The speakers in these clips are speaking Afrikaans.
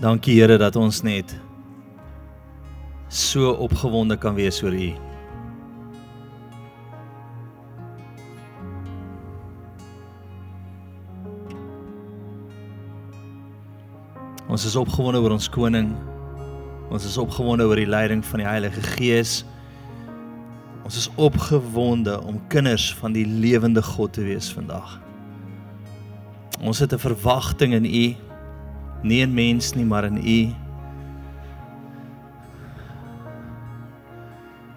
Dankie Here dat ons net so opgewonde kan wees oor U. Ons is opgewonde oor ons koning. Ons is opgewonde oor die leiding van die Heilige Gees. Ons is opgewonde om kinders van die lewende God te wees vandag. Ons het 'n verwagting in U, nie in mens nie, maar in U.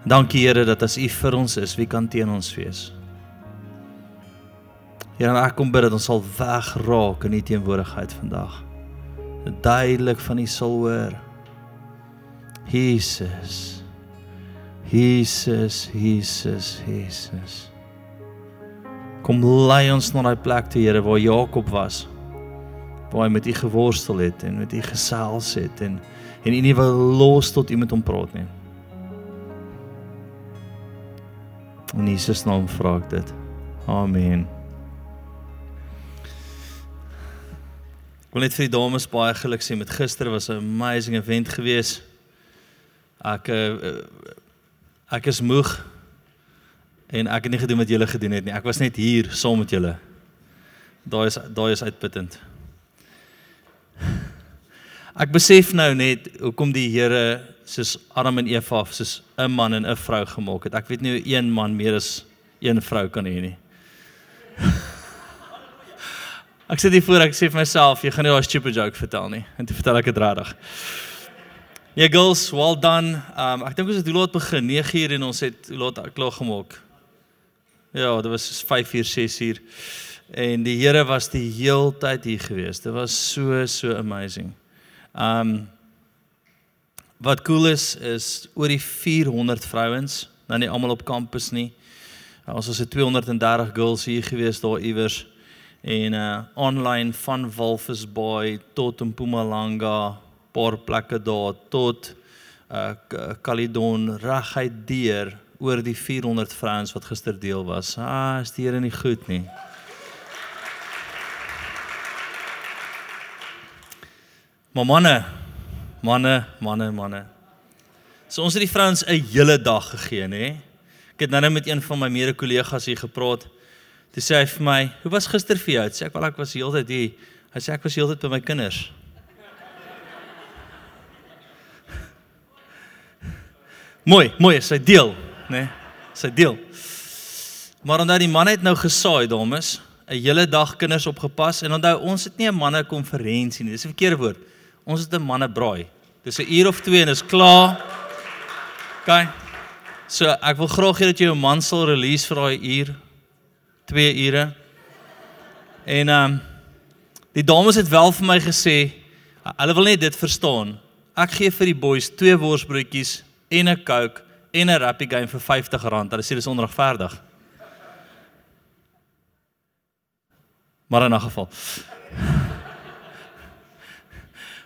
Dankie Here dat as U vir ons is, wie kan teen ons wees? Here, ek kom bid dat ons sal wegraak in U teenwoordigheid vandag duidelik van U sal hoor. Jesus. Jesus, Jesus, Jesus. Kom lei ons na daai plek toe, Here, waar Jakob was. Waar hy met U geworstel het en met U gesels het en en U nie wil los tot U met hom praat nie. In Jesus naam vra ek dit. Amen. wil net vir die dames baie geluk sê met gister was 'n amazing event gewees. Ek uh, ek is moeg en ek het nie gedoen wat julle gedoen het nie. Ek was net hier saam met julle. Daai is daai is uitputtend. Ek besef nou net hoekom die Here soos Adam en Eva soos 'n man en 'n vrou gemaak het. Ek weet nie hoe een man meer as een vrou kan hê nie. Ek sit hier voor ek sê vir myself, jy gaan nie daai stupid joke vertel nie. En toe vertel ek dit regtig. Ja, girls, well done. Um ek dink ons het hoe laat begin? 9uur en ons het hoe laat klaar gemaak? Ja, dit was 5uur, 6uur. En die Here was die heeltyd hier gewees. Dit was so so amazing. Um wat cool is is oor die 400 vrouens, nou nie almal op kampus nie. Ons was 'n 230 girls hier gewees daar iewers en uh online van Walvis Bay tot Mpumalanga, paar plekke daar tot uh Caledon reguit deur oor die 400 vrouens wat gister deel was. Ah, is die Here nie goed nie. Maar manne, manne, manne, manne. So ons het die vrouens 'n hele dag gegee, nê? Ek het nou-nou met een van my mede-kollegas hier gepraat. Toe sê hy vir my, "Hoe was gister vir jou?" Sê ek, "Wel, ek was heeltyd hier." Hy sê ek was heeltyd by my kinders. mooi, mooi, sy deel, né? Nee, sy deel. Maar onthou die man het nou gesaai, dames, 'n hele dag kinders opgepas en onthou ons het nie 'n manne konferensie nie. Dis 'n verkeerde woord. Ons het 'n manne braai. Dis 'n uur of 2 en is klaar. OK. So ek wil graag hê dat jy jou man sal release vir daai uur 2 ure. En ehm um, die dames het wel vir my gesê hulle wil net dit verstaan. Ek gee vir die boys twee worsbroodjies en 'n Coke en 'n Rappy game vir R50. Hulle sê dis onregverdig. Maar in 'n geval.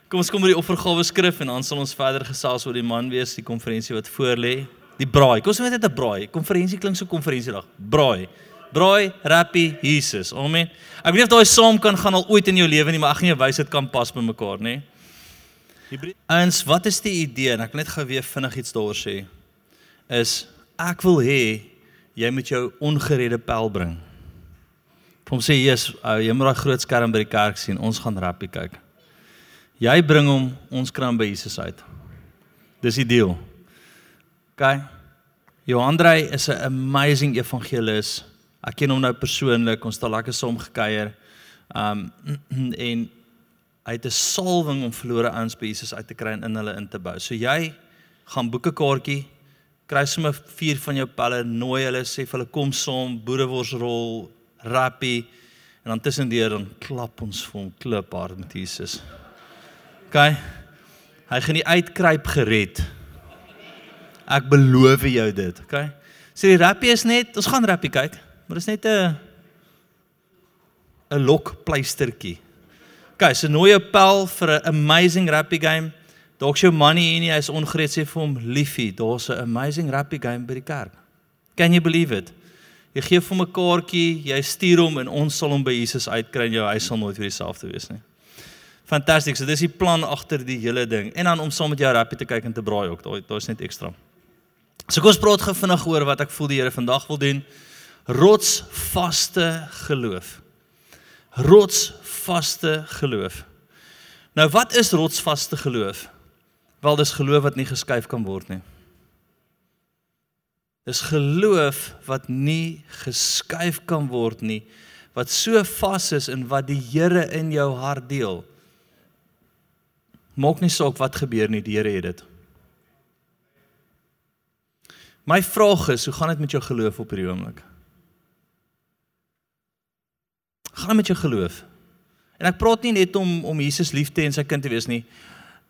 Kom ons kom by die offergawe skrif en dan sal ons verder gesels oor die man wees die konferensie wat voor lê. Die braai. Kom ons net net 'n braai. Konferensie klink so konferensiedag. Braai. Braai, rappie, Jesus. Amen. Ek weet of daai saam kan gaan al ooit in jou lewe nie, maar ek gaan jou wys dit kan pas by mekaar, nê? Eens, wat is die idee? En ek wil net gou weer vinnig iets daaroor sê. Is ek wil hê jy moet jou ongeredde pel bring. Hom sê Jesus, jy moet daai groot skerm by die kerk sien. Ons gaan rappie kyk. Jy bring hom, ons kram by Jesus uit. Dis die deal. OK. Johan Andrei is 'n amazing evangelis. Ek ken hom nou persoonlik, ons het al lekker saam gekuier. Um en hy het 'n salwing om verlore ouens by Jesus uit te kry en in hulle in te bou. So jy gaan boeke kaartjie, kry sommer vier van jou pelle, nooi hulle, sê vir hulle kom saam, boereworsrol, rappie en dan tussendeur dan klap ons vir hom kliphard met Jesus. OK. Hy gaan nie uitkruip gered. Ek beloof jou dit, OK? Sê die rappie is net, ons gaan rappie kyk. Maar dis net 'n 'n lokpleistertjie. OK, so nooi 'n pel vir 'n amazing rugby game. Dalk jou money hier nie, hy's ongereed sê vir hom liefie, daar's 'n amazing rugby game by die kerk. Can you believe it? Jy gee vir hom 'n kaartjie, jy stuur hom en ons sal hom by Jesus uitkry en jou huis sal nooit weer dieselfde wees nie. Fantasties. So dis die plan agter die hele ding. En dan om saam met jou rappie te kyk en te braai ook. Daai daar's net ekstra. So kom ons praat gou vinnig oor wat ek voel die Here vandag wil doen. Rotsvaste geloof. Rotsvaste geloof. Nou wat is rotsvaste geloof? Wel dis geloof wat nie geskuif kan word nie. Dis geloof wat nie geskuif kan word nie, wat so vas is in wat die Here in jou hart deel. Maak nie saak wat gebeur nie, die Here het dit. My vraag is, hoe gaan dit met jou geloof op hierdie oomblik? Gaan met jou geloof? En ek praat nie net om om Jesus lief te hê en sy kind te wees nie.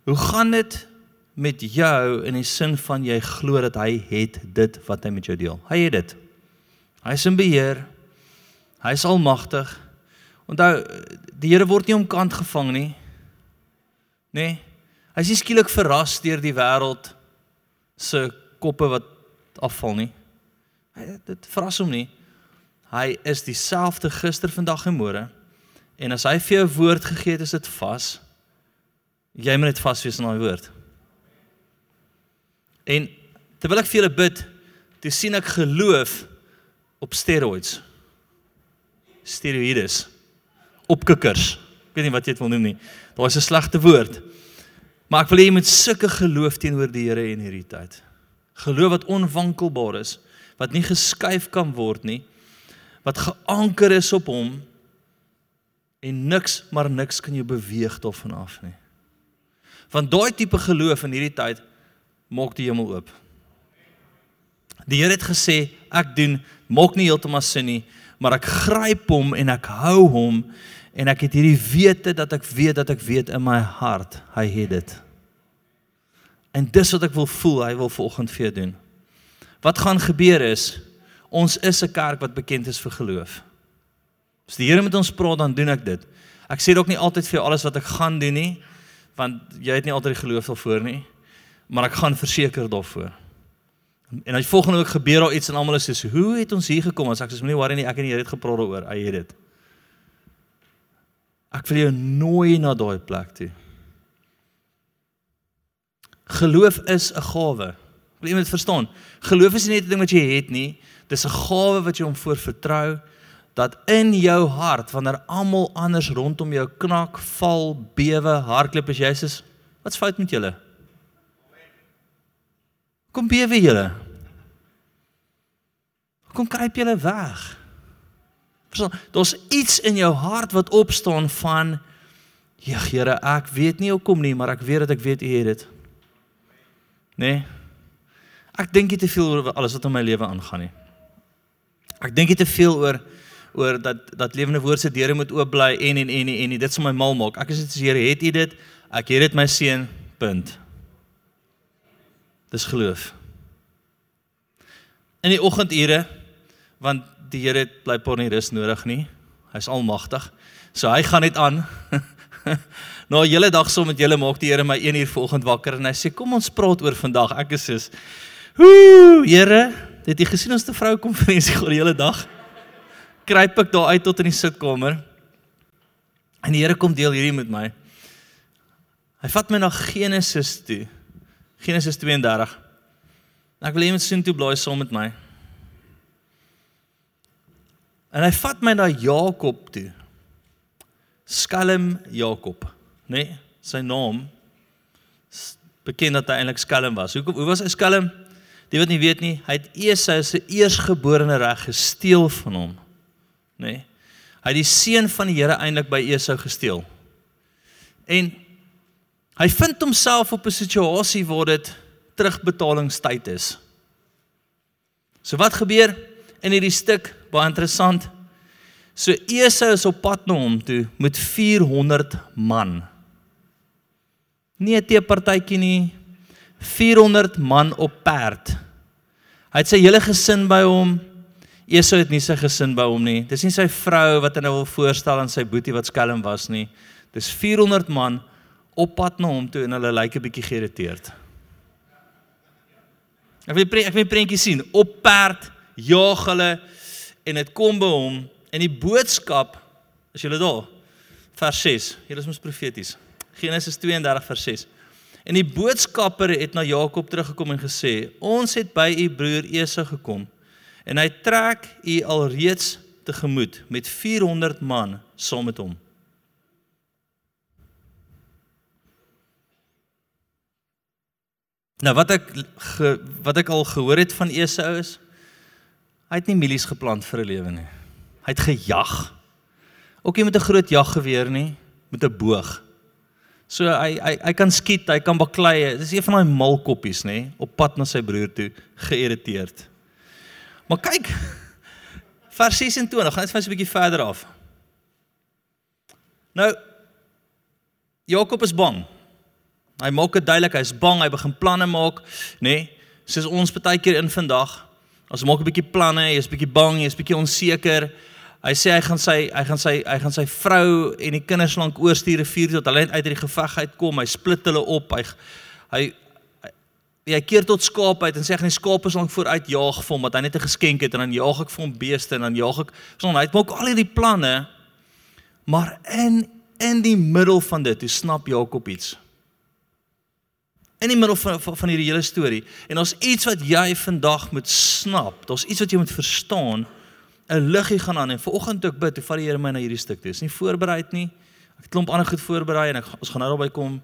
Hoe gaan dit met jou in die sin van jy glo dat hy het dit wat hy met jou deel? Hy het dit. Hy is in beheer. Hy is almagtig. Onthou, die Here word nie omkant gevang nie. Nê? Nee, hy is nie skielik verras deur die wêreld se koppe wat afval nie. Hy dit verras hom nie. Hy is dieselfde gister, vandag en môre. En as hy vir jou woord gegee het, is dit vas. Jy moet net vas wees aan daai woord. En terwyl ek vir julle bid, toe sien ek geloof op steroids. Steroïdes. Op kikkers. Ek weet nie wat jy dit wil noem nie. Daar's 'n slegte woord. Maar ek wil hê jy moet sulke geloof teenoor die Here in hierdie tyd. Geloof wat onwankelbaar is, wat nie geskuif kan word nie, wat geanker is op hom en niks maar niks kan jou beweeg daarvan af nie. Want daai tipe geloof in hierdie tyd maak die hemel oop. Die Here het gesê ek doen maak nie heeltemal sin nie, maar ek gryp hom en ek hou hom en ek het hierdie wete dat ek weet dat ek weet in my hart hy het dit. En dis wat ek wil voel hy wil vanoggend vir jou doen. Wat gaan gebeur is ons is 'n kerk wat bekend is vir geloof. As die Here met ons praat dan doen ek dit. Ek sê dalk nie altyd vir jou alles wat ek gaan doen nie, want jy het nie altyd die geloof daarvoor nie, maar ek gaan verseker daarvoor. En as volgende week gebeur daar iets en almal is so, "Hoe het ons hier gekom?" As ek sê, "Moenie worry nie, ek en die Here het gepraat daaroor." Hy het dit. Ek wil jou nooi na daai plek toe. Geloof is 'n gawe. Wil dit verstaan? Geloof is nie net 'n ding wat jy het nie, dis 'n gawe wat jy hom voor vertrou dat in jou hart wanneer almal anders rondom jou knak, val, bewe, hardloop as jy sê, wat's fout met julle? Kom bewe julle. Kom kruip julle weg. Verstaan, daar's iets in jou hart wat opstaan van Ja, Here, ek weet nie hoekom nie, maar ek weet dat ek weet U het dit. Nee. Ek dink nie te veel oor alles wat in my lewe aangaan nie. Ek dink nie te veel oor oor dat dat lewende woord se deure moet oop bly en en en en, en dit sal my mal maak. Ek is dit Here, het U dit? Ek het dit my seun. Punt. Dis geloof. In die oggendure want die Here het blypaar nie rus nodig nie. Hy's almagtig. So hy gaan net aan. nou hele dag saam met julle maak die Here my 1 uur vanoggend wakker en hy sê kom ons praat oor vandag. Ek is soos Ooh, Here, het jy gesien ons te vrou konferensie oor die hele dag? kruip ek daar uit tot in die sitkamer. En die Here kom deel hierdie met my. Hy vat my na Genesis toe. Genesis 32. Ek wil net sien toe blaai saam met my. En hy vat my na Jakob toe. Skelm Jakob, né? Nee, sy naam bekend dat hy eintlik skelm was. Hoe hoe was hy skelm? Die wat nie weet nie, hy het Esau se eersgeborene reg gesteel van hom nê? Nee. Hy het die seun van die Here eintlik by Esau gesteel. En hy vind homself op 'n situasie waar dit terugbetalingstyd is. So wat gebeur in hierdie stuk? Baie interessant. So Esau is op pad na hom toe met 400 man. Nie 'n teepartytjie nie. 400 man op perd. Hy het sy hele gesin by hom. Esau het nie sy gesin by hom nie. Dis nie sy vrou wat hy nou wil voorstel aan sy boetie wat skelm was nie. Dis 400 man op pad na hom toe en hulle lyk 'n bietjie geïrriteerd. Ek wil ek wil prentjie sien. Op perd jaag hulle en dit kom by hom en die boodskap as julle daar vers 6. Hier is ons profeties. Genesis 32 vers 6. En die boodskapper het na Jakob teruggekom en gesê: "Ons het by u broer Esau gekom en hy trek u alreeds tegemoet met 400 man saam met hom." Nou wat ek ge, wat ek al gehoor het van Esau is hy het nie mielies geplant vir 'n lewe nie. Hy het gejag. Ook nie met 'n groot jaggeweer nie, met 'n boog. So hy hy hy kan skiet, hy kan baklei. Dis een van daai malkoppies, nê, op pad na sy broer toe, geïrriteerd. Maar kyk, vers 26, gaan net vir 'n bietjie verder af. Nou Jakob is bang. Hy maak dit duidelik, hy's bang, hy begin planne maak, nê? Nee, soos ons baie keer in vandag. Ons maak 'n bietjie planne, jy's bietjie bang, jy's bietjie onseker. Hy sê hy gaan sy hy gaan sy hy gaan sy vrou en die kinders lank oorstuur rivier tot hulle uit uit die geveg uitkom. Hy split hulle op. Hy hy hy keer tot skaap uit en sê hy gaan die skape lank vooruit jaag vir hom wat hy net 'n geskenk het en dan jaag ek vir hom beeste en dan jaag ek. So hy maak al hierdie planne. Maar in in die middel van dit, hoe snap Jakob iets? In die middel van van, van hierdie hele storie. En ons iets wat jy vandag moet snap. Daar's iets wat jy moet verstaan. 'n Liggie gaan aan en vanoggend toe ek bid, toe vat die Here my na hierdie stuk toe. Dis nie voorberei nie. Ek het klomp ander goed voorberei en ek ons gaan nou daarby kom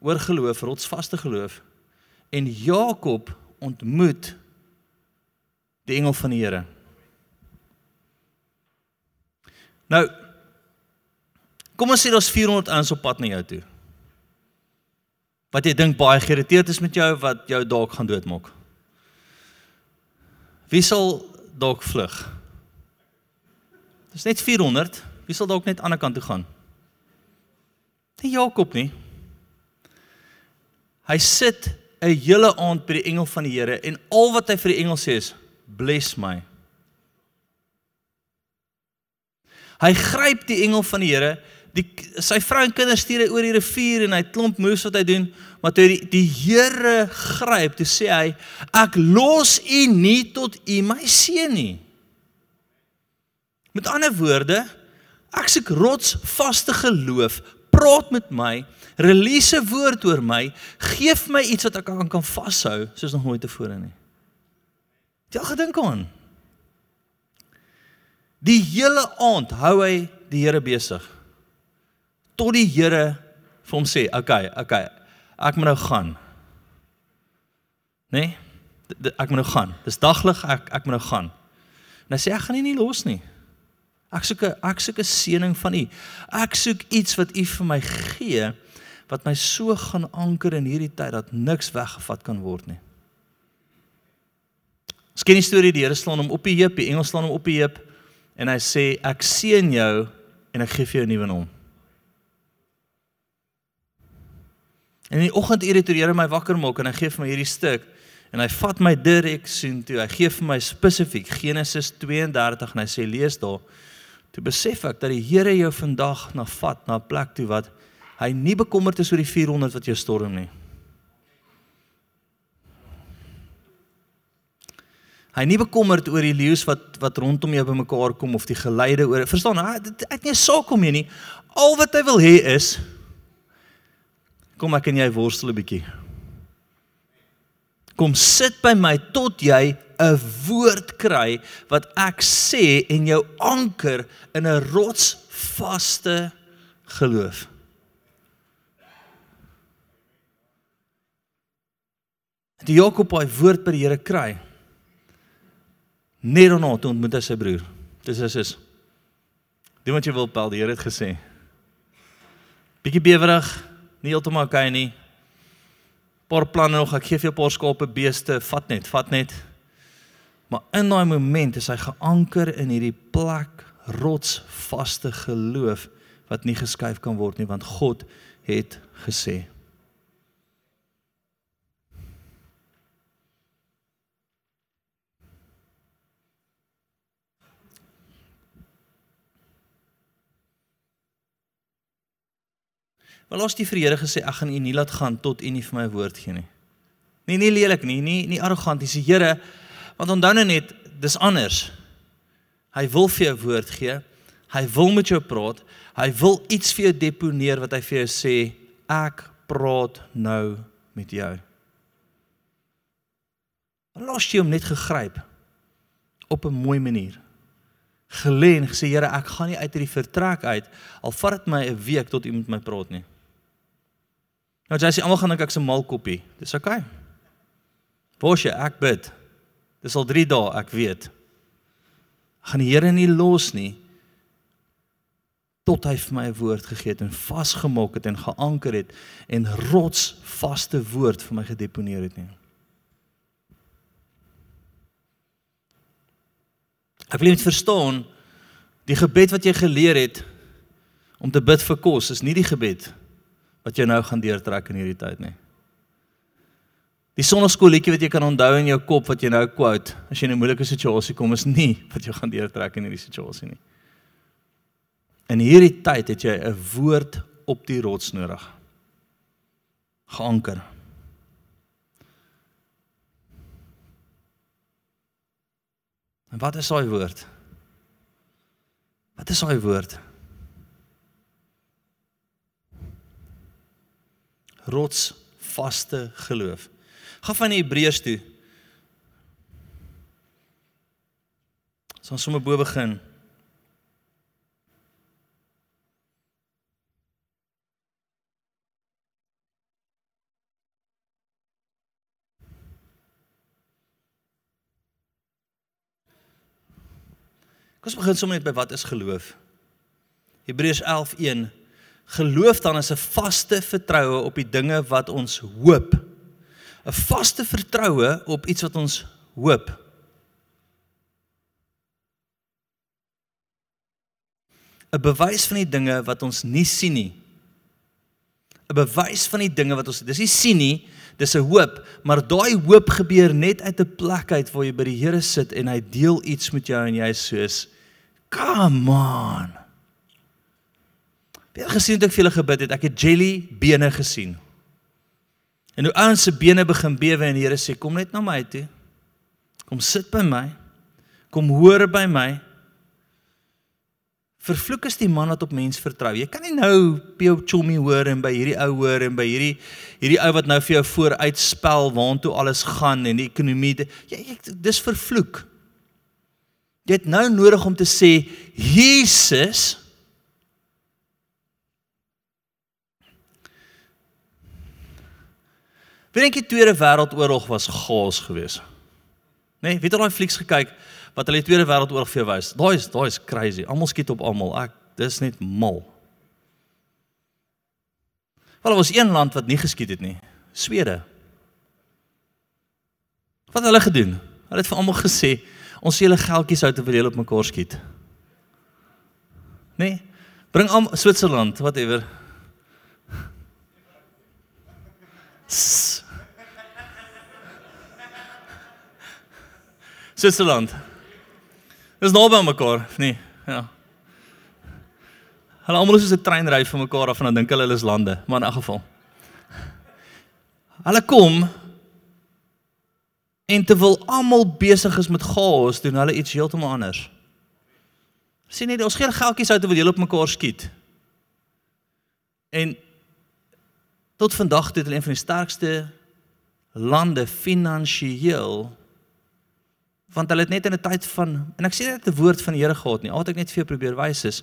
oor geloof, rotsvaste geloof. En Jakob ontmoet die engel van die Here. Nou kom ons sê daar's 400 ouens op pad na jou toe wat jy dink baie geïrriteerd is met jou wat jou dalk gaan doodmaak. Wie sal dalk vlug? Dis net 400. Wie sal dalk net aan die ander kant toe gaan? Nie Jakob nie. Hy sit 'n hele aand by die engel van die Here en al wat hy vir die engel sê is bless my. Hy gryp die engel van die Here die sy vrou en kinders stuur hy oor die rivier en hy klomp moes wat hy doen maar toe die, die Here gryp toe sê hy ek los u nie tot u my seun nie. Met ander woorde ek soek rotsvaste geloof. Praat met my release 'n woord oor my gee my iets wat ek kan kan vashou soos nog nooit tevore nie. Jy gedink aan? Die hele aand hou hy die Here besig tot die Here vir hom sê, "Oké, okay, oké, ek moet nou gaan." Né? Nee? Ek moet nou gaan. Dis daglig, ek ek moet nou gaan. En hy sê, "Ek gaan nie nie los nie. Ek soek 'n ek soek 'n seëning van U. Ek soek iets wat U vir my gee wat my so gaan anker in hierdie tyd dat niks weggevat kan word nie." Skien die storie die Here slaan hom op die heup, die engel slaan hom op die heup en hy sê ek seën jou en ek gee vir jou 'n nuwe naam. En in die toe die Here my wakker maak en hy gee vir my hierdie stuk en hy vat my direk sien toe. Hy gee vir my spesifiek Genesis 32 en hy sê lees daar. Toe besef ek dat die Here jou vandag na vat na 'n plek toe wat hy nie bekommerd is oor die 400 wat jou storm nie. Hy nie bekommerd oor die leeu's wat wat rondom jou bymekaar kom of die geleide oor. Verstaan? Hy het, het nie 'n saak om hier nie. Al wat hy wil hê is Kom ek en jy worstel 'n bietjie. Kom sit by my tot jy 'n woord kry wat ek sê en jou anker in 'n rotsvaste geloof. Die Jakob hy woord by die Here kry. Net daarna toe ontmoet hy sy broer. Dis is is. Doen wat jy wil, Paul, die Here het gesê. Bietjie bewerig, nie heeltemal okay nie. Paar planne nog, ek gee vir jou 'n paar skape, beeste, vat net, vat net. Maar in daai oomblik is hy geanker in hierdie plek rotsvaste geloof wat nie geskuif kan word nie want God het gesê. Maar los die vir die Here gesê ek gaan u nie laat gaan tot u nie vir my woord gee nie. Nee, nie lelik nie, nie nie arrogant nie. Sê Here, want onthou nou net, dis anders. Hy wil vir jou woord gee. Hy wil met jou praat. Hy wil iets vir jou deponeer wat hy vir jou sê, ek praat nou met jou. Los jy hom net gegryp op 'n mooi manier. Gelê en gesê Here, ek gaan nie uit hierdie vertrek uit al vat dit my 'n week tot u met my praat nie. Nou jy sê almal gaan dink ek's 'n malkoppie. Dis oukei. Okay. Bosje, ek bid. Dis al 3 dae, ek weet. Gaan die Here nie los nie tot hy vir my 'n woord gegee het en vasgemaak het en geanker het en rotsvaste woord vir my gedeponeer het nie. Ek wil net verstaan die gebed wat jy geleer het om te bid vir kos is nie die gebed wat jy nou gaan deurtrek in hierdie tyd nie. Die sonneskoolletjie wat jy kan onthou in jou kop wat jy nou quote as jy in 'n moeilike situasie kom is nie wat jy gaan deurtrek in hierdie situasie nie. In hierdie tyd het jy 'n woord op die rots nodig. Geanker. En wat is daai woord? Wat is daai woord? Rots vaste geloof. Gaan van Hebreërs toe. Ons gaan sommer bo begin. Kom ons begin sommer net by wat is geloof. Hebreërs 11:1 Geloof dan is 'n vaste vertroue op die dinge wat ons hoop. 'n Vaste vertroue op iets wat ons hoop. ‘n Bewys van die dinge wat ons nie sien nie. 'n Bewys van die dinge wat ons dis nie sien nie, dis 'n hoop, maar daai hoop gebeur net uit 'n plek uit waar jy by die Here sit en hy deel iets met jou en jy is soos Come on. Het gesien toe ek vir hulle gebid het? Ek het jelly bene gesien. En hoe ouens se bene begin bewe en die Here sê kom net na my toe. Kom sit by my. Kom hoor by my. Vervloek is die man wat op mens vertrou. Jy kan nie nou jou chommy hoor en by hierdie ou hoor en by hierdie hierdie ou wat nou vir jou vooruitspel waantoe alles gaan en die ekonomie. Jy, jy dis vervloek. Jy het nou nodig om te sê Jesus Wie dink die Tweede Wêreldoorlog was chaos geweest? Nee, weet al daai flieks gekyk wat hulle die Tweede Wêreldoorlog vir jou wys? Daai is daai is crazy. Almal skiet op almal. Ek dis net mal. Wel, daar was een land wat nie geskiet het nie. Swede. Wat het hulle gedoen? Hulle het vir almal gesê, Ons sê hulle geldjies uit te verdeel op mekaar skiet. Nee. Bring aan Switserland, whatever. Switserland. Dis naby aan mekaar, nee. Ja. Hulle almal is so 'n treinry vir mekaar af en dan dink hulle hulle is lande, maar in 'n geval. Hulle kom En terwyl almal besig is met chaos, doen hulle iets heeltemal anders. Sien net, ons gee geldjies uit terwyl hulle op mekaar skiet. En tot vandag toe het hulle een van die sterkste lande finansiëel want hulle het net in 'n tyd van en ek sê dit 'n woord van die Here gehad nie. Al wat ek net vir jou probeer wys is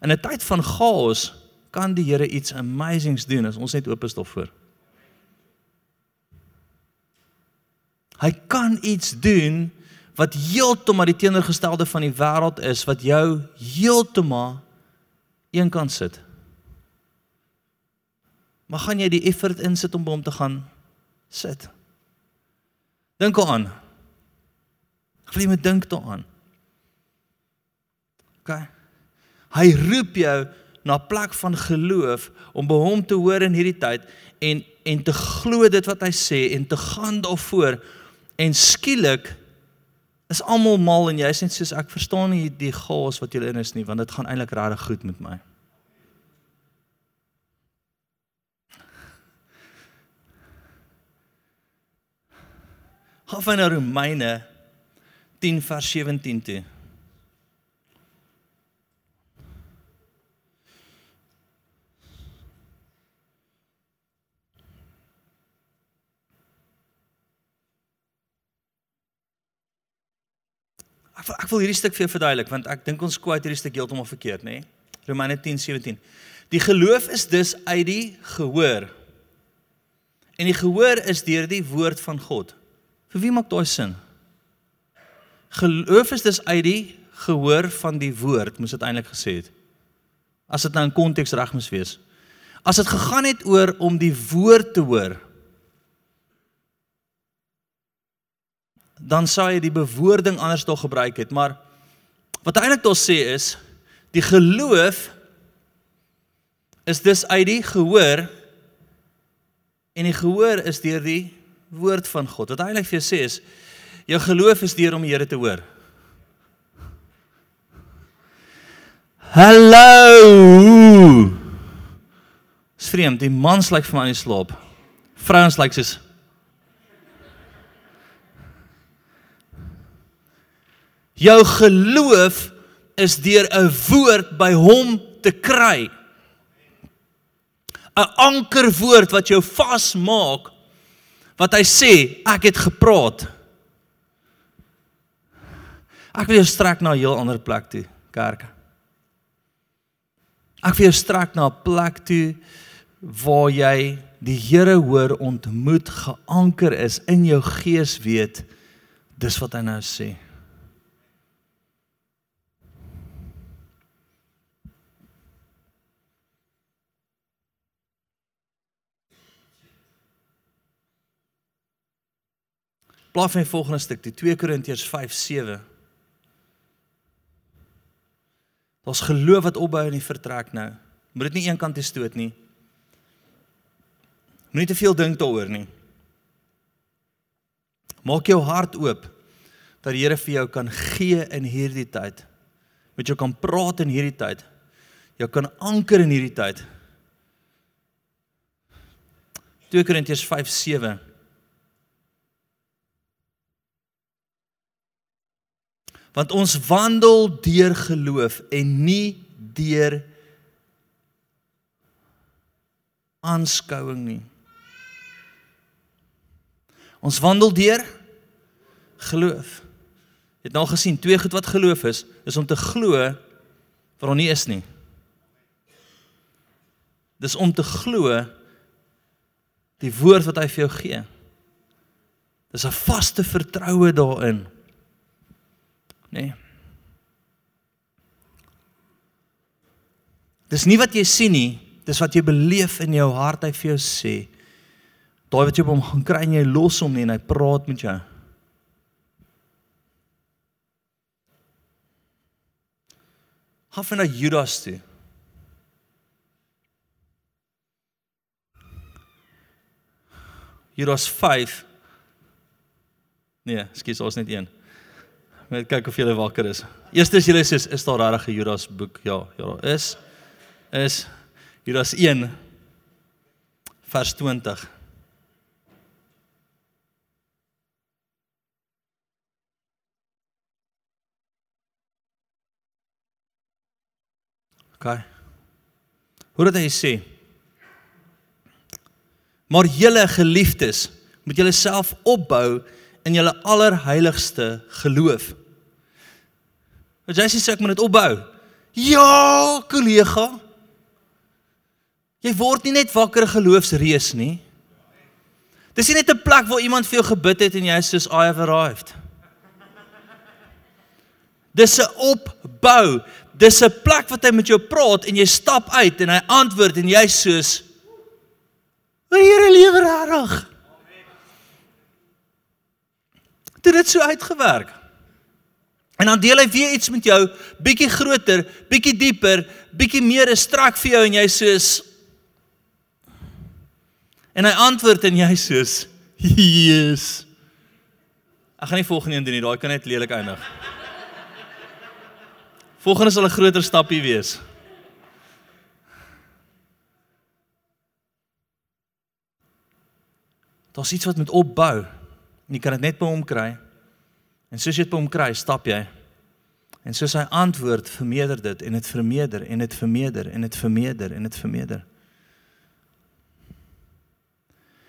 in 'n tyd van chaos kan die Here iets amazings doen as ons net oop is daarvoor. Hy kan iets doen wat heeltemal die teenoorgestelde van die wêreld is wat jou heeltemal een kant sit. Maar gaan jy die effort insit om by hom te gaan sit? Dink aan. Ek wil jy moet dink daaraan. OK. Hy roep jou na 'n plek van geloof om by hom te hoor in hierdie tyd en en te glo dit wat hy sê en te gaan daarvoor En skielik is almal mal en jy's net soos ek verstaan nie die chaos wat julle in is nie want dit gaan eintlik regtig goed met my. Gaan van Romeine 10 vers 17 toe. Ek wil, ek wil hierdie stuk vir jou verduidelik want ek dink ons kwyt hierdie stuk heeltemal verkeerd, nê? Nee? Romeine 10:17. Die geloof is dus uit die gehoor. En die gehoor is deur die woord van God. Vir wie maak daai sin? Geloof is dus uit die gehoor van die woord, moes dit eintlik gesê het. As dit nou in konteks reg moes wees. As dit gegaan het oor om die woord te hoor, dan sou jy die bewoording anders tog gebruik het, maar wat eintlik tog sê is die geloof is dus uit die gehoor en die gehoor is deur die woord van God. Wat eintlik vir jou sê is jou geloof is deur om die Here te hoor. Hallo. Vreemd, die mans lyk vir my in slaap. Vrouens lyk soos Jou geloof is deur 'n woord by hom te kry. 'n Ankerwoord wat jou vasmaak wat hy sê, ek het gepraat. Ek wil jou strek na 'n heel ander plek toe, kerk. Ek wil jou strek na 'n plek toe waar jy die Here hoor ontmoet, geanker is in jou gees weet dis wat hy nou sê. Blaai vir my volgende stuk, die 2 Korintiërs 5:7. Daar's geloof wat opbou in die vertrek nou. Moet dit nie een kant toe stoot nie. Moenie te veel dink daaroor nie. Maak jou hart oop dat die Here vir jou kan gee in hierdie tyd. Met jou kan praat in hierdie tyd. Jou kan anker in hierdie tyd. 2 Korintiërs 5:7 Want ons wandel deur geloof en nie deur aanskouing nie. Ons wandel deur geloof. Jy het nou gesien twee goed wat geloof is, is om te glo wat daar nie is nie. Dis om te glo die woord wat hy vir jou gee. Dis 'n vaste vertroue daarin nê. Nee. Dis nie wat jy sien nie, dis wat jy beleef in jou hart hy vir jou sê. Daai wat jy op hom gaan kry en jy los hom nie en hy praat met jou. Haf na Judas toe. Judas 5 Nee, skus, ons net een. Net kyk of julle wakker is. Eerstens julle sê is, daar regtig 'n Judas boek? Ja, ja, daar is. Is Judas 1 vers 20. OK. Hoe dit hy sê. Maar julle geliefdes, moet julle self opbou in julle allerheiligste geloof. Want jy sê ek moet dit opbou. Ja, kollega. Jy word nie net wakker geloofsreus nie. Dis nie net 'n plek waar iemand vir jou gebid het en jy sê I have arrived. Dis 'n opbou. Dis 'n plek wat hy met jou praat en jy stap uit en hy antwoord en jy soos O Here lewe reg. Dit het so uitgewerk. En dan deel hy weer iets met jou, bietjie groter, bietjie dieper, bietjie meer 'n strak vir jou en jy soos En hy antwoord en jy soos Jesus. Ek gaan nie volgende een doen nie, daai kan net lelik eindig. Volgende sal 'n groter stappie wees. Daar's iets wat met opbou. Jy kan dit net by hom kry. En soos jy dit by hom kry, stap jy. En soos hy antwoord, vermeerder dit en dit vermeerder en dit vermeerder en dit vermeerder en dit vermeerder.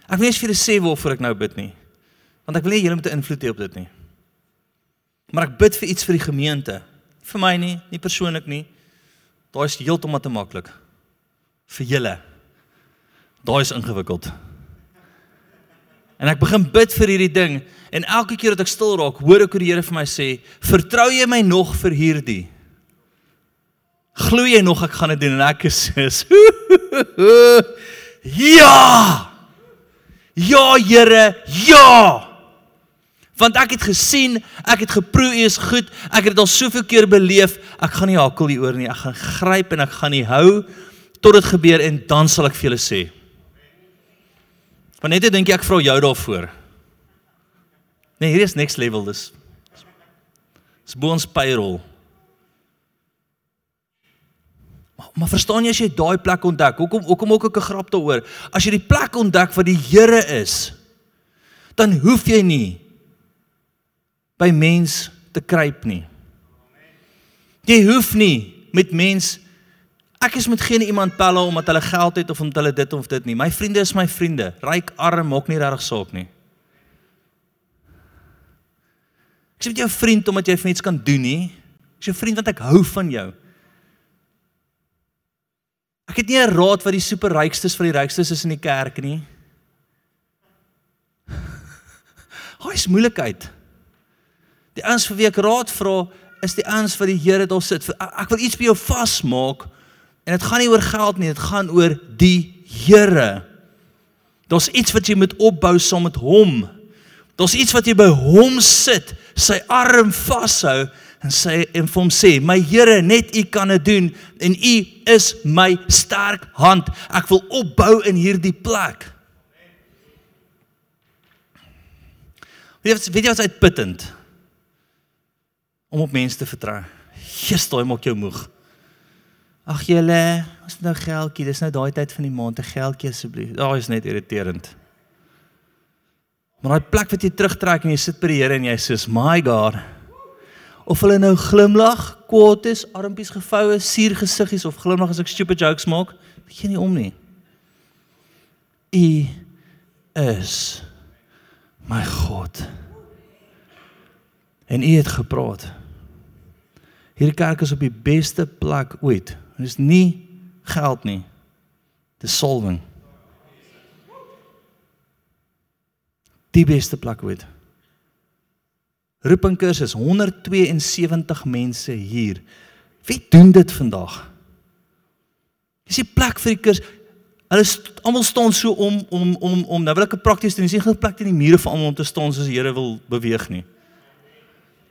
Ek weet nie of jy sê waarvoor ek nou bid nie. Want ek wil nie julle moet 'n invloed hê op dit nie. Maar ek bid vir iets vir die gemeente. Vir my nie, nie persoonlik nie. Daai is heeltemal te maklik. Vir julle. Daai is ingewikkeld. En ek begin bid vir hierdie ding en elke keer dat ek stil raak, hoor ek hoe die Here vir my sê, "Vertrou jy my nog vir hierdie?" Glo jy nog ek gaan dit doen en ek is Ja! Ja, Here, ja! Want ek het gesien, ek het geproe u is goed. Ek het dit al soveel keer beleef. Ek gaan nie hakkel hieroor nie. Ek gaan gryp en ek gaan nie hou tot dit gebeur en dan sal ek vir julle sê. Want net dink ek vra jou daarvoor. Nee, hier is next level dis. Dis bo ons payroll. Maar, maar verstaan jy as jy daai plek ontdek, hoekom hoekom ook ek 'n grap daaroor? As jy die plek ontdek wat die Here is, dan hoef jy nie by mens te kruip nie. Jy hoef nie met mens Ek is met geen iemand pelle omdat hulle geld het of omdat hulle dit of dit nie. My vriende is my vriende. Ryk, arm, maak nie regtig saak nie. Ek sê met jou vriend omdat jy vir iets kan doen nie. Ek is jou vriend want ek hou van jou. Ek het nie 'n raad wat die superrykstes van die rykstes is in die kerk nie. Haai is moeilikheid. Die ouens vir wie ek raad vra is die ouens wat die Here daar sit. Ek wil iets by jou vasmaak En dit gaan nie oor geld nie, dit gaan oor die Here. Daar's iets wat jy moet opbou saam met hom. Daar's iets wat jy by hom sit, sy arm vashou en sê en vir hom sê, "My Here, net U kan dit doen en U is my sterk hand. Ek wil opbou in hierdie plek." Weet weet jy wat uitputtend om op mense te vertrou. Jesus, daai maak jou moeg. Ag julle, ons het nou geldjie. Dis nou daai tyd van die maand, 'n geldjie asseblief. Daai is net irriterend. Maar daai plek wat jy terugtrek en jy sit by die Here en jy sê, "My God." Of hulle nou glimlag, kwaad is, armpies gevoue, suur gesiggies of glimlag as ek stupid jokes maak, gee nie om nie. U is my God. En u het gepraat. Hierdie kerk is op die beste plek ooit Dit is nie geld nie. Dis salwing. Die beste plek ooit. Roeping kursus 172 mense hier. Wie doen dit vandag? Dis die plek vir die kursus. Hulle almal staan so om om om om nou wil ek 'n prakties doen. Dis nie 'n plek in die mure vir almal om te staan soos die Here wil beweeg nie.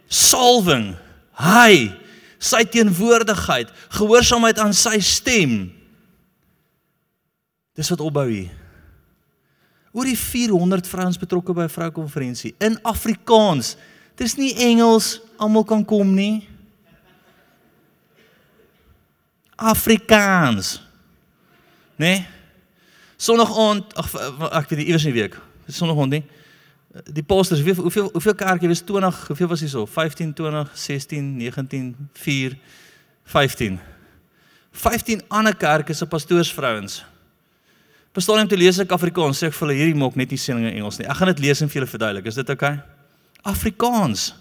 Salwing. Hy sy teenwoordigheid, gehoorsaamheid aan sy stem. Dis wat opbou hier. Oor die 400 vrouens betrokke by 'n vroukonferensie in Afrikaans. Dis nie Engels, almal kan kom nie. Afrikaans. Nee. Sondag aand, ag ek weet nie iewers in die week. Sondag aand nie die pastors hoeveel hoeveel hoeveel kerke was 20 hoeveel was hierso 15 20 16 19 4 15 15 ander kerke se pastoorsvrouens. Verstaan jy om te lees ek Afrikaans sê ek vir hulle hierdie maak net nie sin in Engels nie. Ek gaan dit lees en vir julle verduidelik. Is dit oukei okay? Afrikaans.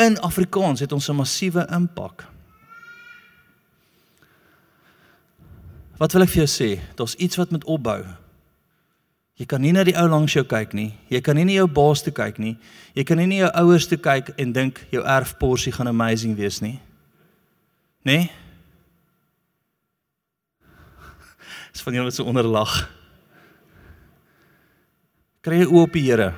In Afrikaans het ons 'n massiewe impak. Wat wil ek vir jou sê? Daar's iets wat met opbou Jy kan nie na die ou langs jou kyk nie. Jy kan nie na jou baas toe kyk nie. Jy kan nie na jou ouers toe kyk en dink jou erfporsie gaan amazing wees nie. Nê? Nee? Dis van jou wat so onderlag. Kry jy oop die Here.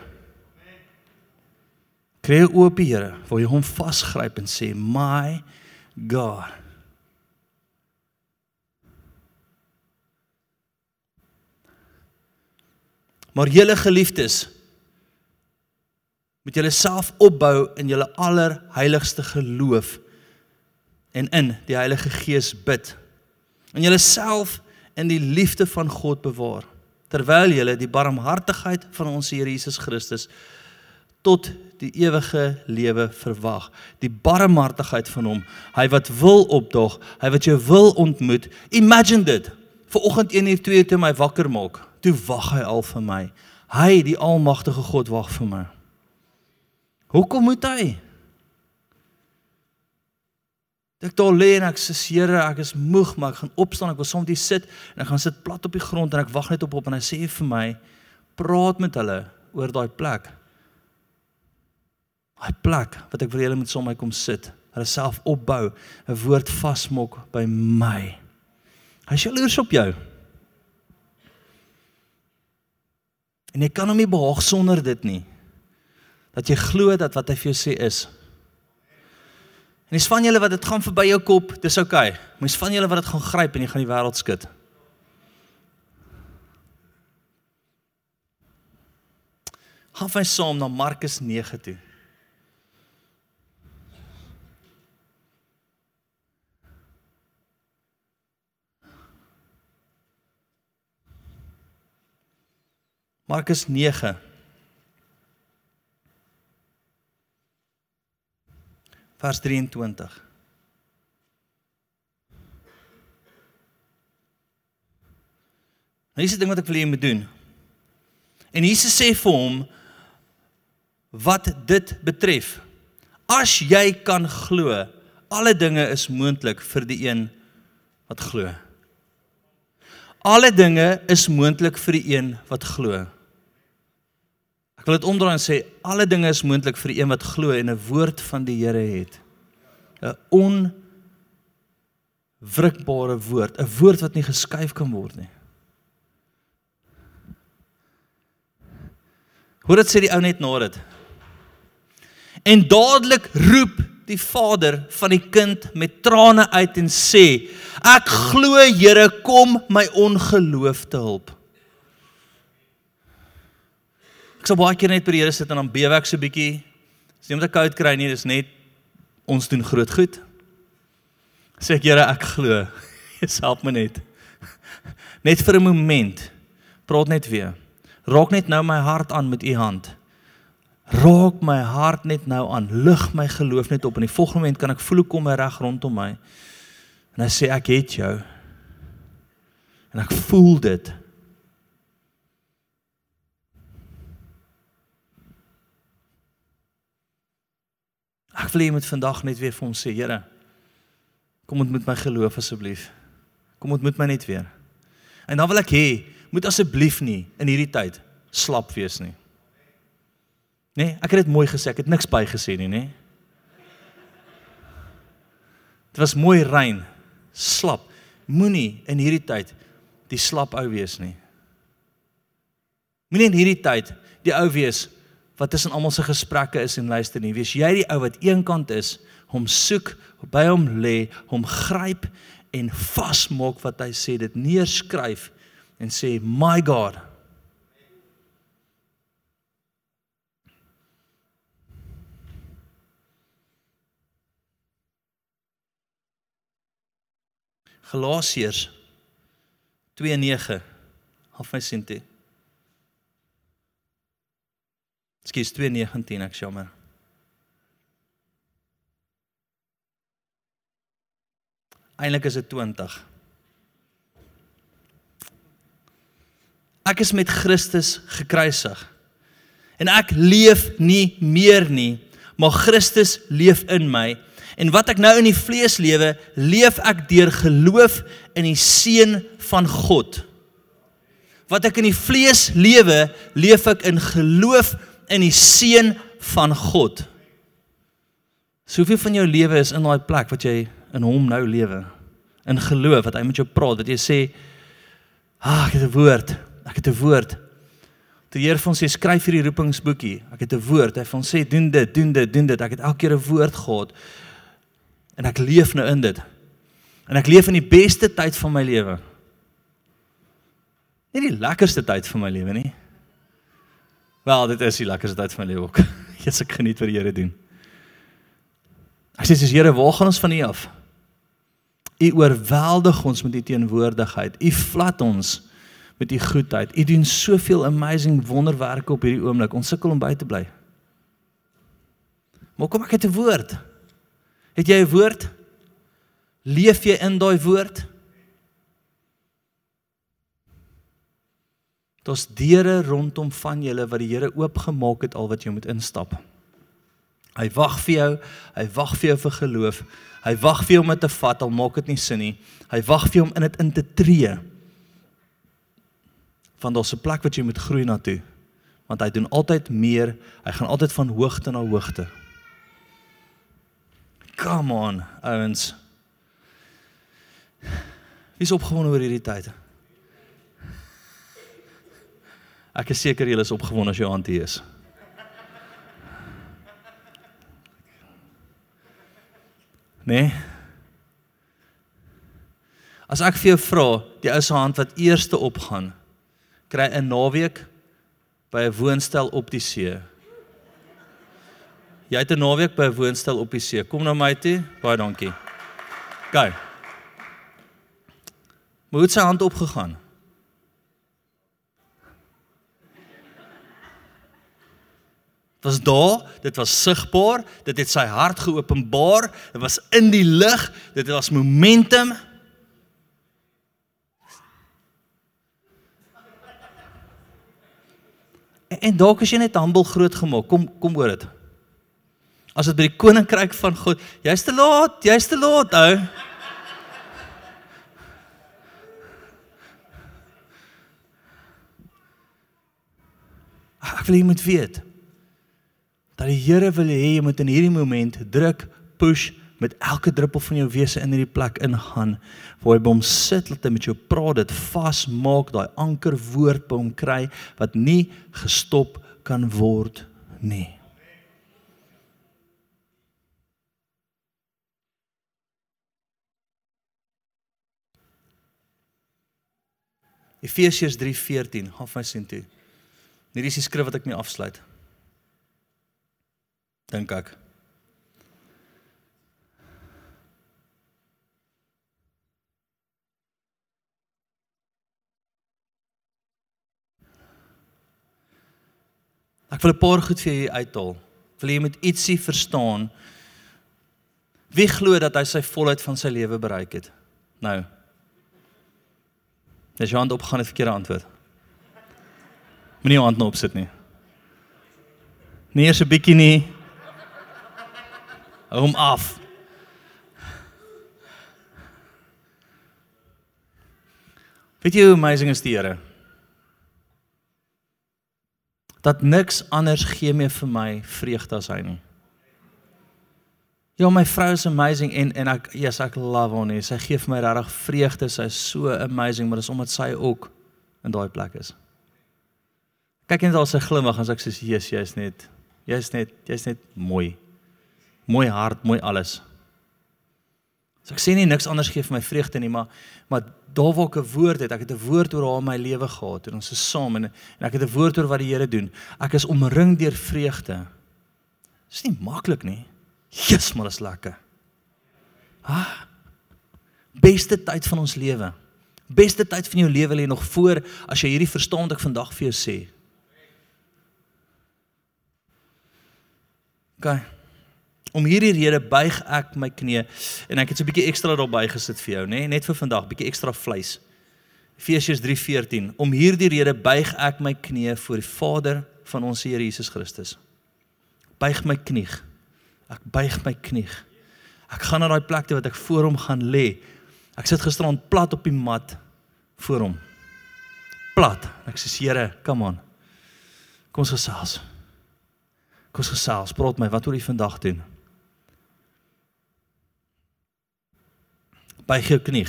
Kry jy oop die Here, waar jy hom vasgryp en sê, "My God." Maar julle geliefdes moet julle self opbou in julle allerheiligste geloof en in die Heilige Gees bid. En julle self in die liefde van God bewaar terwyl julle die barmhartigheid van ons Here Jesus Christus tot die ewige lewe verwag. Die barmhartigheid van hom, hy wat wil opdog, hy wat jou wil ontmoet. Imagine dit. Vanoggend 1 uur 2 uur my wakker maak toe wag hy al vir my. Hy, die almagtige God, wag vir my. Hoekom moet hy? Ek daar lê en ek sê Here, ek is moeg, maar ek gaan opstaan, ek wil soms net sit en ek gaan sit plat op die grond en ek wag net op op en hy sê vir my, praat met hulle oor daai plek. Daai plek wat ek vir julle met sommer kom sit, hulle self opbou, 'n woord vasmok by my. Hy is jaloers op jou. En jy kan hom nie behaag sonder dit nie. Dat jy glo dat wat hy vir jou sê is En dis van julle wat dit gaan verby jou kop, dis oukei. Okay. Dis van julle wat dit gaan gryp en jy gaan die wêreld skud. Gaan vir saam na Markus 9 toe. Markus 9 vers 23. Nou is dit ding wat ek wil hê jy moet doen. En Jesus sê vir hom wat dit betref. As jy kan glo, alle dinge is moontlik vir die een wat glo. Alle dinge is moontlik vir die een wat glo. Ek wil dit omdraai en sê alle dinge is moontlik vir een wat glo en 'n woord van die Here het. 'n onwrikbare woord, 'n woord wat nie geskuif kan word nie. Hoor dit sê die ou net na dit. En dadelik roep die vader van die kind met trane uit en sê: Ek glo Here, kom my ongeloof te help. Ek sal baie keer net by die Here sit en dan bewe ek so bietjie. Dis nie om te koud kry nie, dis net ons doen groot goed. Sê ek Here, ek glo. Jesus help my net. Net vir 'n oomblik. Praat net weer. Raak net nou my hart aan met u hand. Raak my hart net nou aan. Lig my geloof net op en die volgende oomblik kan ek voel hoe kom hy reg rondom my. En hy sê ek het jou. En ek voel dit. Ek wil hê moet vandag net weer vir hom sê, Here, kom ontmoet my geloof asseblief. Kom ontmoet my net weer. En dan wil ek hê, moet asseblief nie in hierdie tyd slap wees nie. Nee, ek het dit mooi gesê, ek het niks bygesê nie, nê? Dit was mooi rein, slap. Moenie in hierdie tyd die slap ou wees nie. Moenie in hierdie tyd die ou wees wat tussen almal se gesprekke is en luister nie. Wees jy die ou wat eenkant is, hom soek, by hom lê, hom gryp en vasmaak wat hy sê, dit neerskryf en sê, "My God." Galasiërs 2:9 Haf my sien toe. Skus 2:19 ek jammer. Eilik is dit 20. Ek is met Christus gekruisig. En ek leef nie meer nie, maar Christus leef in my. En wat ek nou in die vlees lewe, leef ek deur geloof in die seun van God. Wat ek in die vlees lewe, leef ek in geloof in die seun van God. Soveel van jou lewe is in daai plek wat jy in hom nou lewe. In geloof wat hy met jou praat, wat jy sê, "Ag, ah, ek het 'n woord. Ek het 'n woord." Die Here vir ons sê skryf hierdie roepingsboekie. Ek het 'n woord. Hy vir ons sê doen dit, doen dit, doen dit. Ek het elke keer 'n woord gehad. En ek leef nou in dit. En ek leef in die beste tyd van my lewe. Nie die lekkerste tyd van my lewe nie. Wel, dit is die lekkerste tyd van my lewe ook. Jesus ek geniet wat die Here doen. Ek sê dis Here, waar gaan ons van U af? U oorweldig ons met U teenwoordigheid. U vat ons met U goedheid. U doen soveel amazing wonderwerke op hierdie oomblik. Ons sukkel om by te bly. Maar kom ek het 'n woord. Het jy 'n woord? Leef jy in daai woord? Daar's deure rondom van julle wat die Here oopgemaak het al wat jy moet instap. Hy wag vir jou, hy wag vir jou vir geloof. Hy wag vir jou om dit te vat, al maak dit nie sin nie. Hy wag vir jou om in dit in te tree. Want daar's 'n plek wat jy moet groei na toe. Want hy doen altyd meer. Hy gaan altyd van hoogte na hoogte. Come on, ouens. Wie is opgewonde oor hierdie tyd? Ek is seker julle is opgewonde as jou auntie is. Nee. As ek vir jou vra, die ou se hand wat eerste opgaan, kry 'n naweek by 'n woonstel op die see. Jy het 'n naweek by 'n woonstel op die see. Kom na my toe. Baie dankie. Hoe het sy hand opgegaan? Dit was daar, dit was sigbaar, dit het sy hart geopenbaar, dit was in die lig, dit was momentum. En, en dalk as jy net humble groot gemaak, kom kom oor dit. As dit by die koninkryk van God, jy's te laat, jy's te laat, ou. Ek wil jy moet weet dat die Here wil hê jy moet in hierdie oomblik druk, push met elke druppel van jou wese in hierdie plek ingaan waar jy by hom sit, laat hy met jou praat, dit vasmaak, daai anker woord by hom kry wat nie gestop kan word nie. Efesiërs 3:14, gaan vir my sien toe. Hierdie is die skrif wat ek mee afsluit. Dink ek. Ek wil 'n paar goed vir julle uithaal. Wil jy met ietsie verstaan? Wie glo dat hy sy volheid van sy lewe bereik het? Nou. Dis jou hand opgaan het verkeerde antwoord. Moenie jou hand nou opsit nie. Nie eers 'n bietjie nie. Hou hom af. Weet jy hoe amazing is die Here? Dat niks anders gee meer vir my vreugde as hy nie. Ja, my vrou is amazing en en ek yes, ek love haar nie. Sy gee vir my regtig vreugde. Sy is so amazing, maar dis omdat sy ook in daai plek is kyk net al sy glimlag en ek sê Jesus jy's net jy's net jy's net mooi. Mooi hart, mooi alles. So ek sê nie niks anders gee vir my vreugde nie, maar maar daar waar ek 'n woord het, ek het 'n woord oor haar in my lewe gehad en ons is saam en, en ek het 'n woord oor wat die Here doen. Ek is omring deur vreugde. Dis nie maklik nie. Jesus, maar dit is lekker. Ah. Beste tyd van ons lewe. Beste tyd van jou lewe lê nog voor as jy hierdie verstaan wat ek vandag vir jou sê. OK. Om hierdie rede buig ek my knie en ek het so 'n bietjie ekstra daarby gesit vir jou, nê, nee? net vir vandag, bietjie ekstra vleis. Efesiërs 3:14. Om hierdie rede buig ek my knie voor die Vader van ons Here Jesus Christus. Buig my knie. Ek buig my knie. Ek gaan na daai plek toe wat ek voor hom gaan lê. Ek sit gisterand plat op die mat voor hom. Plat. Ek sê Here, come on. Kom ons gesels. Kom ons gesels, praat my, wat wil jy vandag doen? Buig jou knie.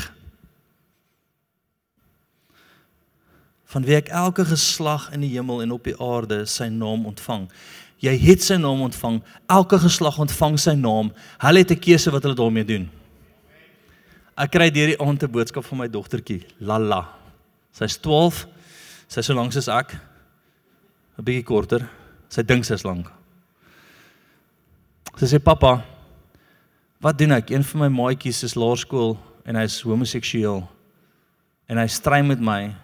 Van wie ek elke geslag in die hemel en op die aarde sy naam ontvang. Jy het sy naam ontvang. Elke geslag ontvang sy naam. Hulle het 'n keuse wat hulle daarmee doen. Ek kry deur die aand 'n boodskap van my dogtertjie, Lala. Sy's 12. Sy's so lank soos ek. 'n Bietjie korter. Sy dink sy's lank. Sy sê pappa, wat doen ek? Een van my maatjies is laerskool en hy is homoseksueel. En hy stry met my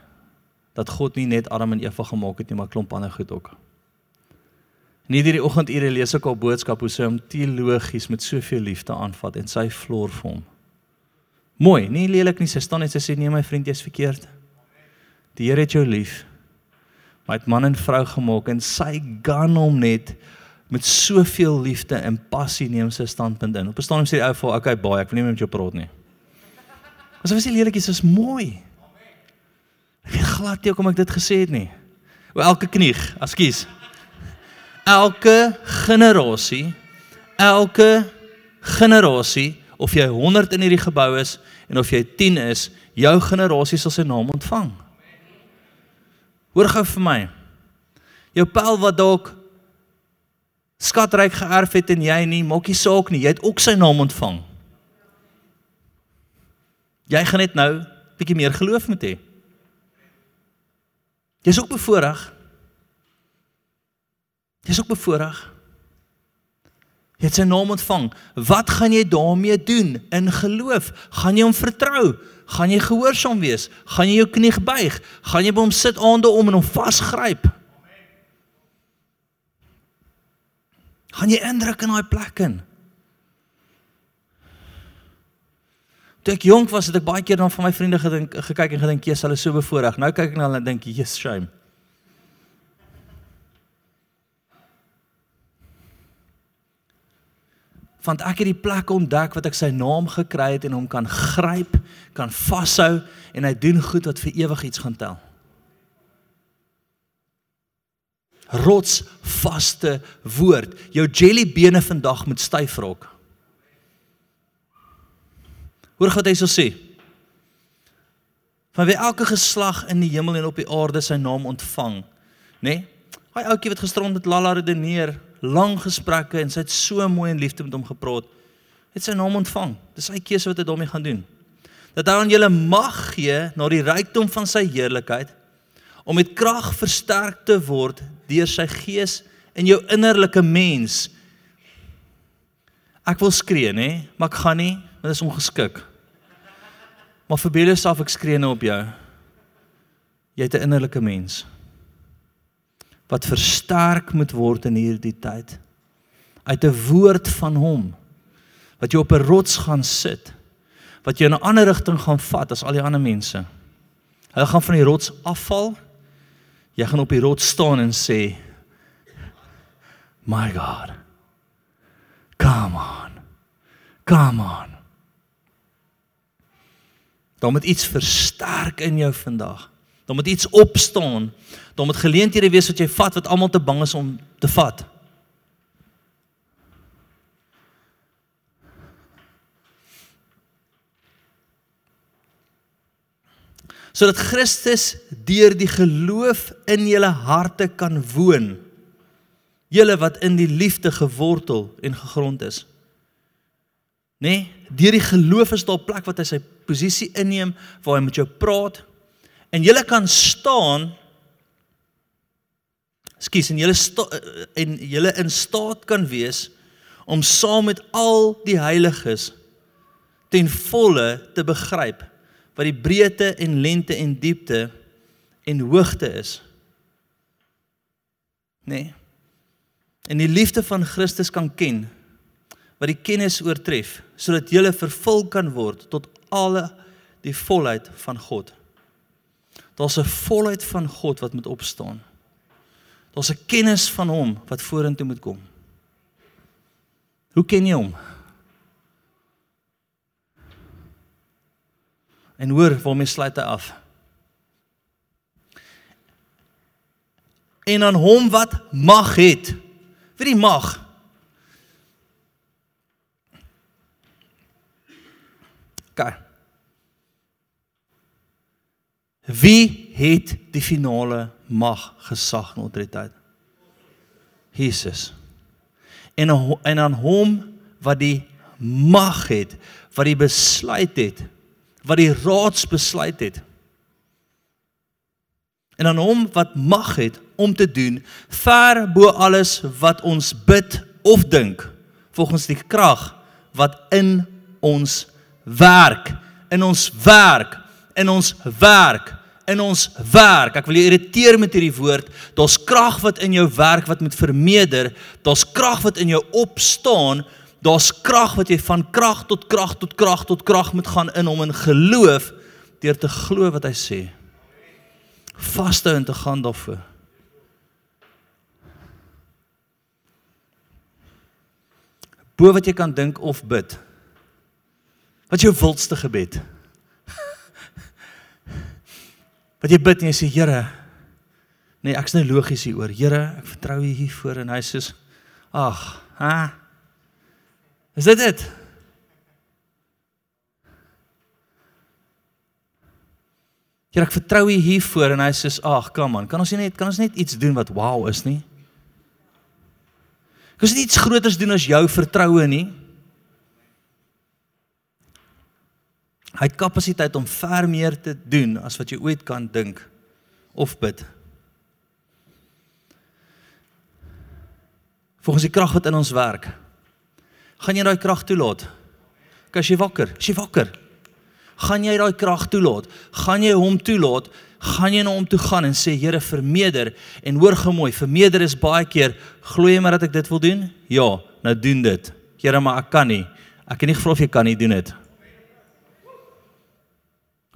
dat God nie net Adam en Eva gemaak het nie, maar klomp ander goed ook. En hierdie oggendure lees ek al boodskap hoe sy hom teologies met soveel liefde aanvat en sy floor vir hom. Mooi, nie lelik nie, sy staan net sy sê nee my vriend, jy's verkeerd. Die Here het jou lief. Maar hy het man en vrou gemaak en sy gaan hom net met soveel liefde en passie neem sy standpunt in. Op 'n stadium sê die ou vir, "Oké, baie, ek wil nie meer met jou praat nie." Asof hy sê lelikies is mooi. Ek weet glad nie hoekom ek dit gesê het nie. O elke knieg, ekskuus. Elke generasie, elke generasie of jy 100 in hierdie gebou is en of jy 10 is, jou generasie sal sy naam ontvang. Hoor gou vir my. Jou pel wat dalk skatryk geërf het en jy nie, maak nie saak nie, jy het ook sy naam ontvang. Jy gaan net nou bietjie meer geloof moet hê. Jy's ook bevoorreg. Jy's ook bevoorreg. Jy het sy naam ontvang. Wat gaan jy daarmee doen in geloof? Gaan jy hom vertrou? Gaan jy gehoorsaam wees? Gaan jy jou knie buig? Gaan jy by hom sit aande om en hom vasgryp? gaan jy indruk in daai plek in. Toe ek jonk was, het ek baie keer dan van my vriende gedink gekyk en gedink, "Jesus, hulle is so bevoorreg." Nou kyk ek na hulle en dink, "Jesus, shame." Want ek het die plek ontdek wat ek sy naam gekry het en hom kan gryp, kan vashou en hy doen goed wat vir ewig iets gaan tel. rotsvaste woord. Jou jellybene vandag moet styf raak. Hoor wat hy so sê. Van wie elke geslag in die hemel en op die aarde sy naam ontvang, nê? Nee? Hy ouetjie wat gisterond met Lalla redeneer, lang gesprekke en sy het so mooi en liefde met hom gepraat. Het sy naam ontvang. Dis sy keuse wat hy daarmee gaan doen. Dat hy aan julle mag gee na die rykdom van sy heerlikheid om met krag versterk te word deur sy gees in jou innerlike mens. Ek wil skree, nê, maar ek gaan nie, want dit is ongeskik. Maar verbeel jouself ek skree nou op jou. Jy het 'n innerlike mens wat versterk moet word in hierdie tyd uit 'n woord van hom wat jou op 'n rots gaan sit wat jou in 'n ander rigting gaan vat as al die ander mense. Hulle gaan van die rots afval Jy gaan op die rots staan en sê My God. Come on. Come on. Dan moet iets versterk in jou vandag. Dan moet iets opstaan. Dan moet geleenthede wees wat jy vat wat almal te bang is om te vat. sodat Christus deur die geloof in julle harte kan woon. Julle wat in die liefde gewortel en gegrond is. Nê? Nee, deur die geloof is daar 'n plek wat hy sy posisie inneem waar hy met jou praat en julle kan staan Skus en julle en julle in staat kan wees om saam met al die heiliges ten volle te begryp wat die breedte en lengte en diepte en hoogte is. Nee. En die liefde van Christus kan ken wat die kennis oortref sodat jy vervul kan word tot alle die volheid van God. Daar's 'n volheid van God wat moet opstaan. Daar's 'n kennis van hom wat vorentoe moet kom. Hoe ken jy hom? En hoor, waarmee sluit hy af? En aan hom wat mag het. Wie die mag? Kyk. Wie het die finale mag gesag en autoriteit? Jesus. En en aan hom wat die mag het, wat die besluit het wat die raadsbesluit het. En aan hom wat mag het om te doen ver bo alles wat ons bid of dink volgens die krag wat in ons werk in ons werk in ons werk in ons werk ek wil jou irriteer met hierdie woord daar's krag wat in jou werk wat moet vermeerder daar's krag wat in jou opstaan daar's krag wat jy van krag tot krag tot krag tot krag moet gaan in hom in geloof deur te glo wat hy sê. Vaste en te gaan daarvoor. bo wat jy kan dink of bid. Wat jou wildste gebed? Wat jy bid en jy sê Here, nee, ek's nou logies hieroor. Here, ek vertrou U hiervoor en hy sê ag, ha. Is dit dit? Here, ek vertrou U hiervoor en hy sê ag, kom man, kan ons net kan ons net iets doen wat wow is nie? Kan ons iets groters doen as jou vertroue nie? Hy het kapasiteit om ver meer te doen as wat jy ooit kan dink of bid. Volgens die krag wat in ons werk, gaan jy daai krag toelaat. As jy wakker, as jy wakker, gaan jy daai krag toelaat. Gaan jy hom toelaat? Gaan jy na hom toe gaan en sê Here vermeerder. En hoor gemooi vermeerder is baie keer glo jy maar dat ek dit wil doen? Ja nou doen dit. Here maar ek kan nie. Ek het nie gevra of jy kan nie doen dit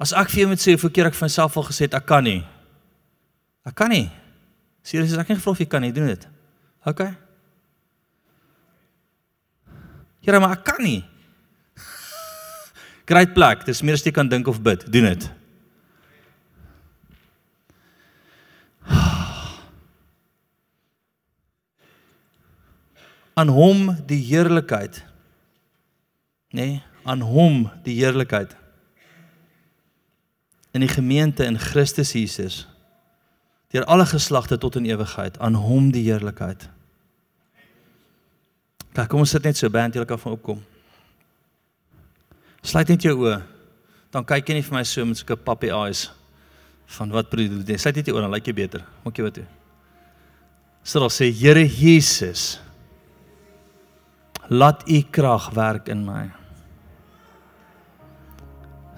as ek vir jou moet sê hoeveel keer ek vir myself al gesê het ek kan nie. Ek kan nie. Serieus ek het nie gevra of jy kan nie doen dit. Ok? Here maar ek kan nie. Great plek. Dis meer as jy kan dink of bid. Doen dit. Aan hom die heerlikheid. Nê nee, aan hom die heerlikheid in die gemeente in Christus Jesus deur alle geslagte tot in ewigheid aan hom die heerlikheid. Kyk kom ons sit net so band julle kan van opkom. Sluit net jou oë dan kyk jy nie vir my so met 'n puppy eyes van wat bedoel jy? Sluit net jou oë dan lyk jy beter. Maak jy wat toe. Sê so, dan sê Here Jesus laat u krag werk in my.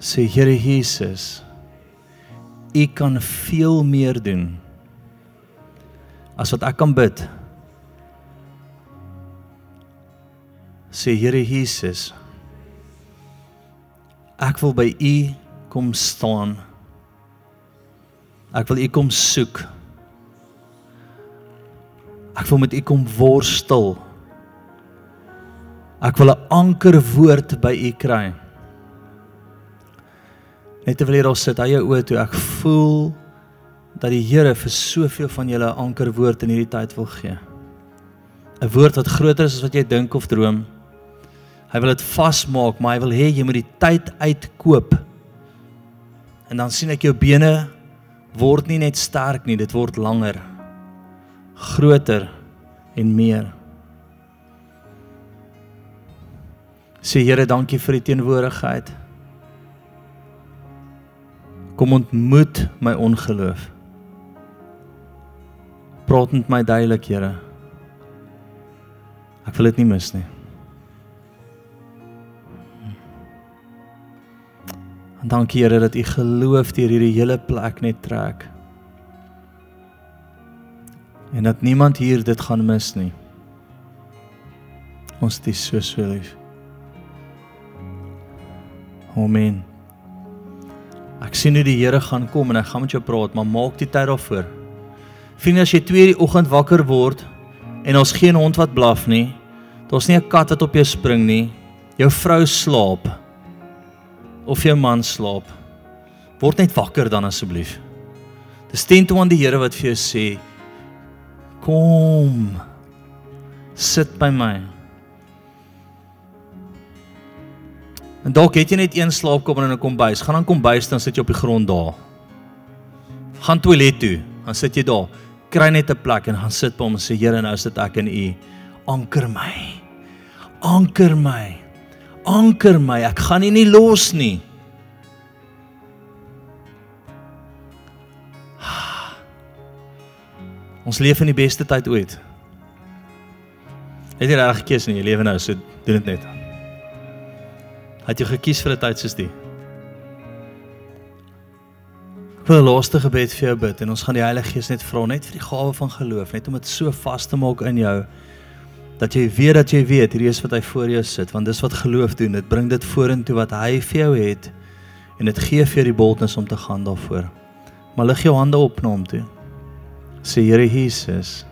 Sê Here Jesus, u kan veel meer doen as wat ek kan bid. Sê Here Jesus, ek wil by u kom staan. Ek wil u kom soek. Ek wil met u kom worstel. Ek wil 'n ankerwoord by u kry. Net terwyl jy daar sit, hy jou oë toe, ek voel dat die Here vir soveel van julle 'n ankerwoord in hierdie tyd wil gee. 'n Woord wat groter is as wat jy dink of droom. Hy wil dit vasmaak, maar hy wil hê jy moet die tyd uitkoop. En dan sien ek jou bene word nie net sterk nie, dit word langer. Groter en meer. Sê Here, dankie vir die teenwoordigheid. Kom ontmoet my ongeloof. Praat met my duidelik, Here. Ek wil dit nie mis nie. En dankie Here dat u geloof deur hierdie hele plek net trek. En dat niemand hier dit gaan mis nie. Ons is so so lief. Amen. Ek sien hoe die Here gaan kom en ek gaan met jou praat, maar maak die tyd daarvoor. Vriende, as jy 2:00 die oggend wakker word en ons geen hond wat blaf nie, daar's nie 'n kat wat op jou spring nie, jou vrou slaap of jou man slaap, word net wakker dan asseblief. Dis teen toe aan die Here wat vir jou sê, kom sit by my. En dalk het jy net een slaapkamer in 'n kombuis. Gaan dan kombuis dan sit jy op die grond daar. Gaan toilet toe, dan sit jy daar. Kry net 'n plek en gaan sit by hom en sê Here, nou is dit ek en U. Anker my. Anker my. Anker my. Ek gaan U nie los nie. Ons leef in die beste tyd ooit. Het jy reg gekies in jou lewe nou, so doen dit net. Het jy gekies vir 'n tyd soos die? Ek wil 'n laaste gebed vir jou bid en ons gaan die Heilige Gees net vra net vir die gawe van geloof, net om dit so vas te maak in jou dat jy weet dat jy weet hierdie is wat hy voor jou sit, want dis wat geloof doen. Dit bring dit vorentoe wat hy vir jou het en dit gee vir jou die boldness om te gaan daarvoor. Maar lig jou hande op na hom toe. Sê Here Jesus,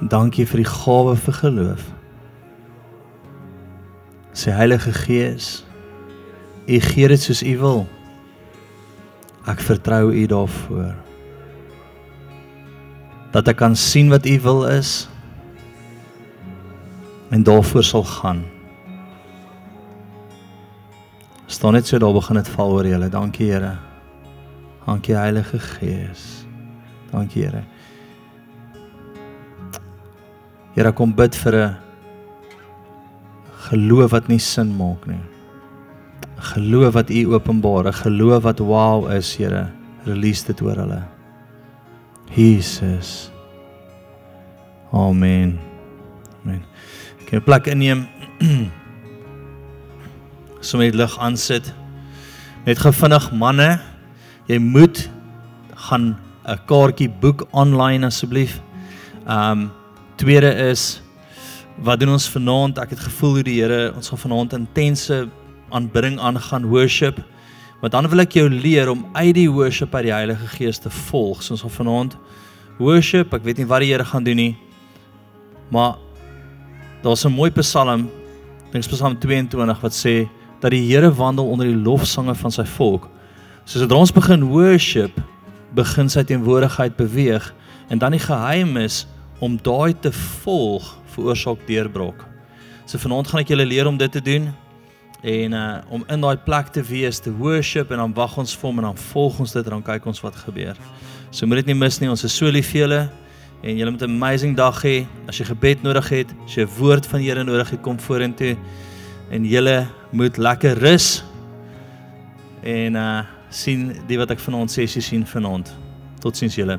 dankie vir die gawe vir geloof. Sê Heilige Gees, U gee dit soos U wil. Ek vertrou U daarvoor. Dat ek kan sien wat U wil is en daarvoor sal gaan. Staan net so daar begin dit val oor julle. Dankie Here. Dankie Heilige Gees. Dankie Here. Here kom bid vir 'n geloof wat nie sin maak nie. 'n Geloof wat U openbaar, 'n geloof wat wow is, Here. Release dit oor hulle. Jesus. Amen. Amen. Kan jy plek inneem? Sommige lig aansit. Net gevinnig manne, jy moet gaan 'n kaartjie boek online asseblief. Um tweede is wat doen ons vanaand? Ek het gevoel hoe die Here ons gaan vanaand intense aanbidding aangaan worship. Maar dan wil ek jou leer om uit die worship uit die Heilige Gees te volg. So ons gaan vanaand worship. Ek weet nie wat die Here gaan doen nie. Maar daar's 'n mooi Psalm, dink Psalm 22 wat sê dat die Here wandel onder die lofsange van sy volk. So sodra ons begin worship, begin sy teenwoordigheid beweeg en dan die geheim is om daai te volg veroorsaak deurbrok. So vanaand gaan ek julle leer om dit te doen en uh om in daai plek te wees, te worship en dan wag ons vir hom en dan volg ons dit en dan kyk ons wat gebeur. So moet dit nie mis nie, ons is so lief vir julle en julle moet 'n amazing dag hê. As jy gebed nodig het, as jy 'n woord van die Here nodig het, kom vorentoe en julle moet lekker rus en uh sien die wat ek vanaand sessie sien vanaand. Totsiens julle.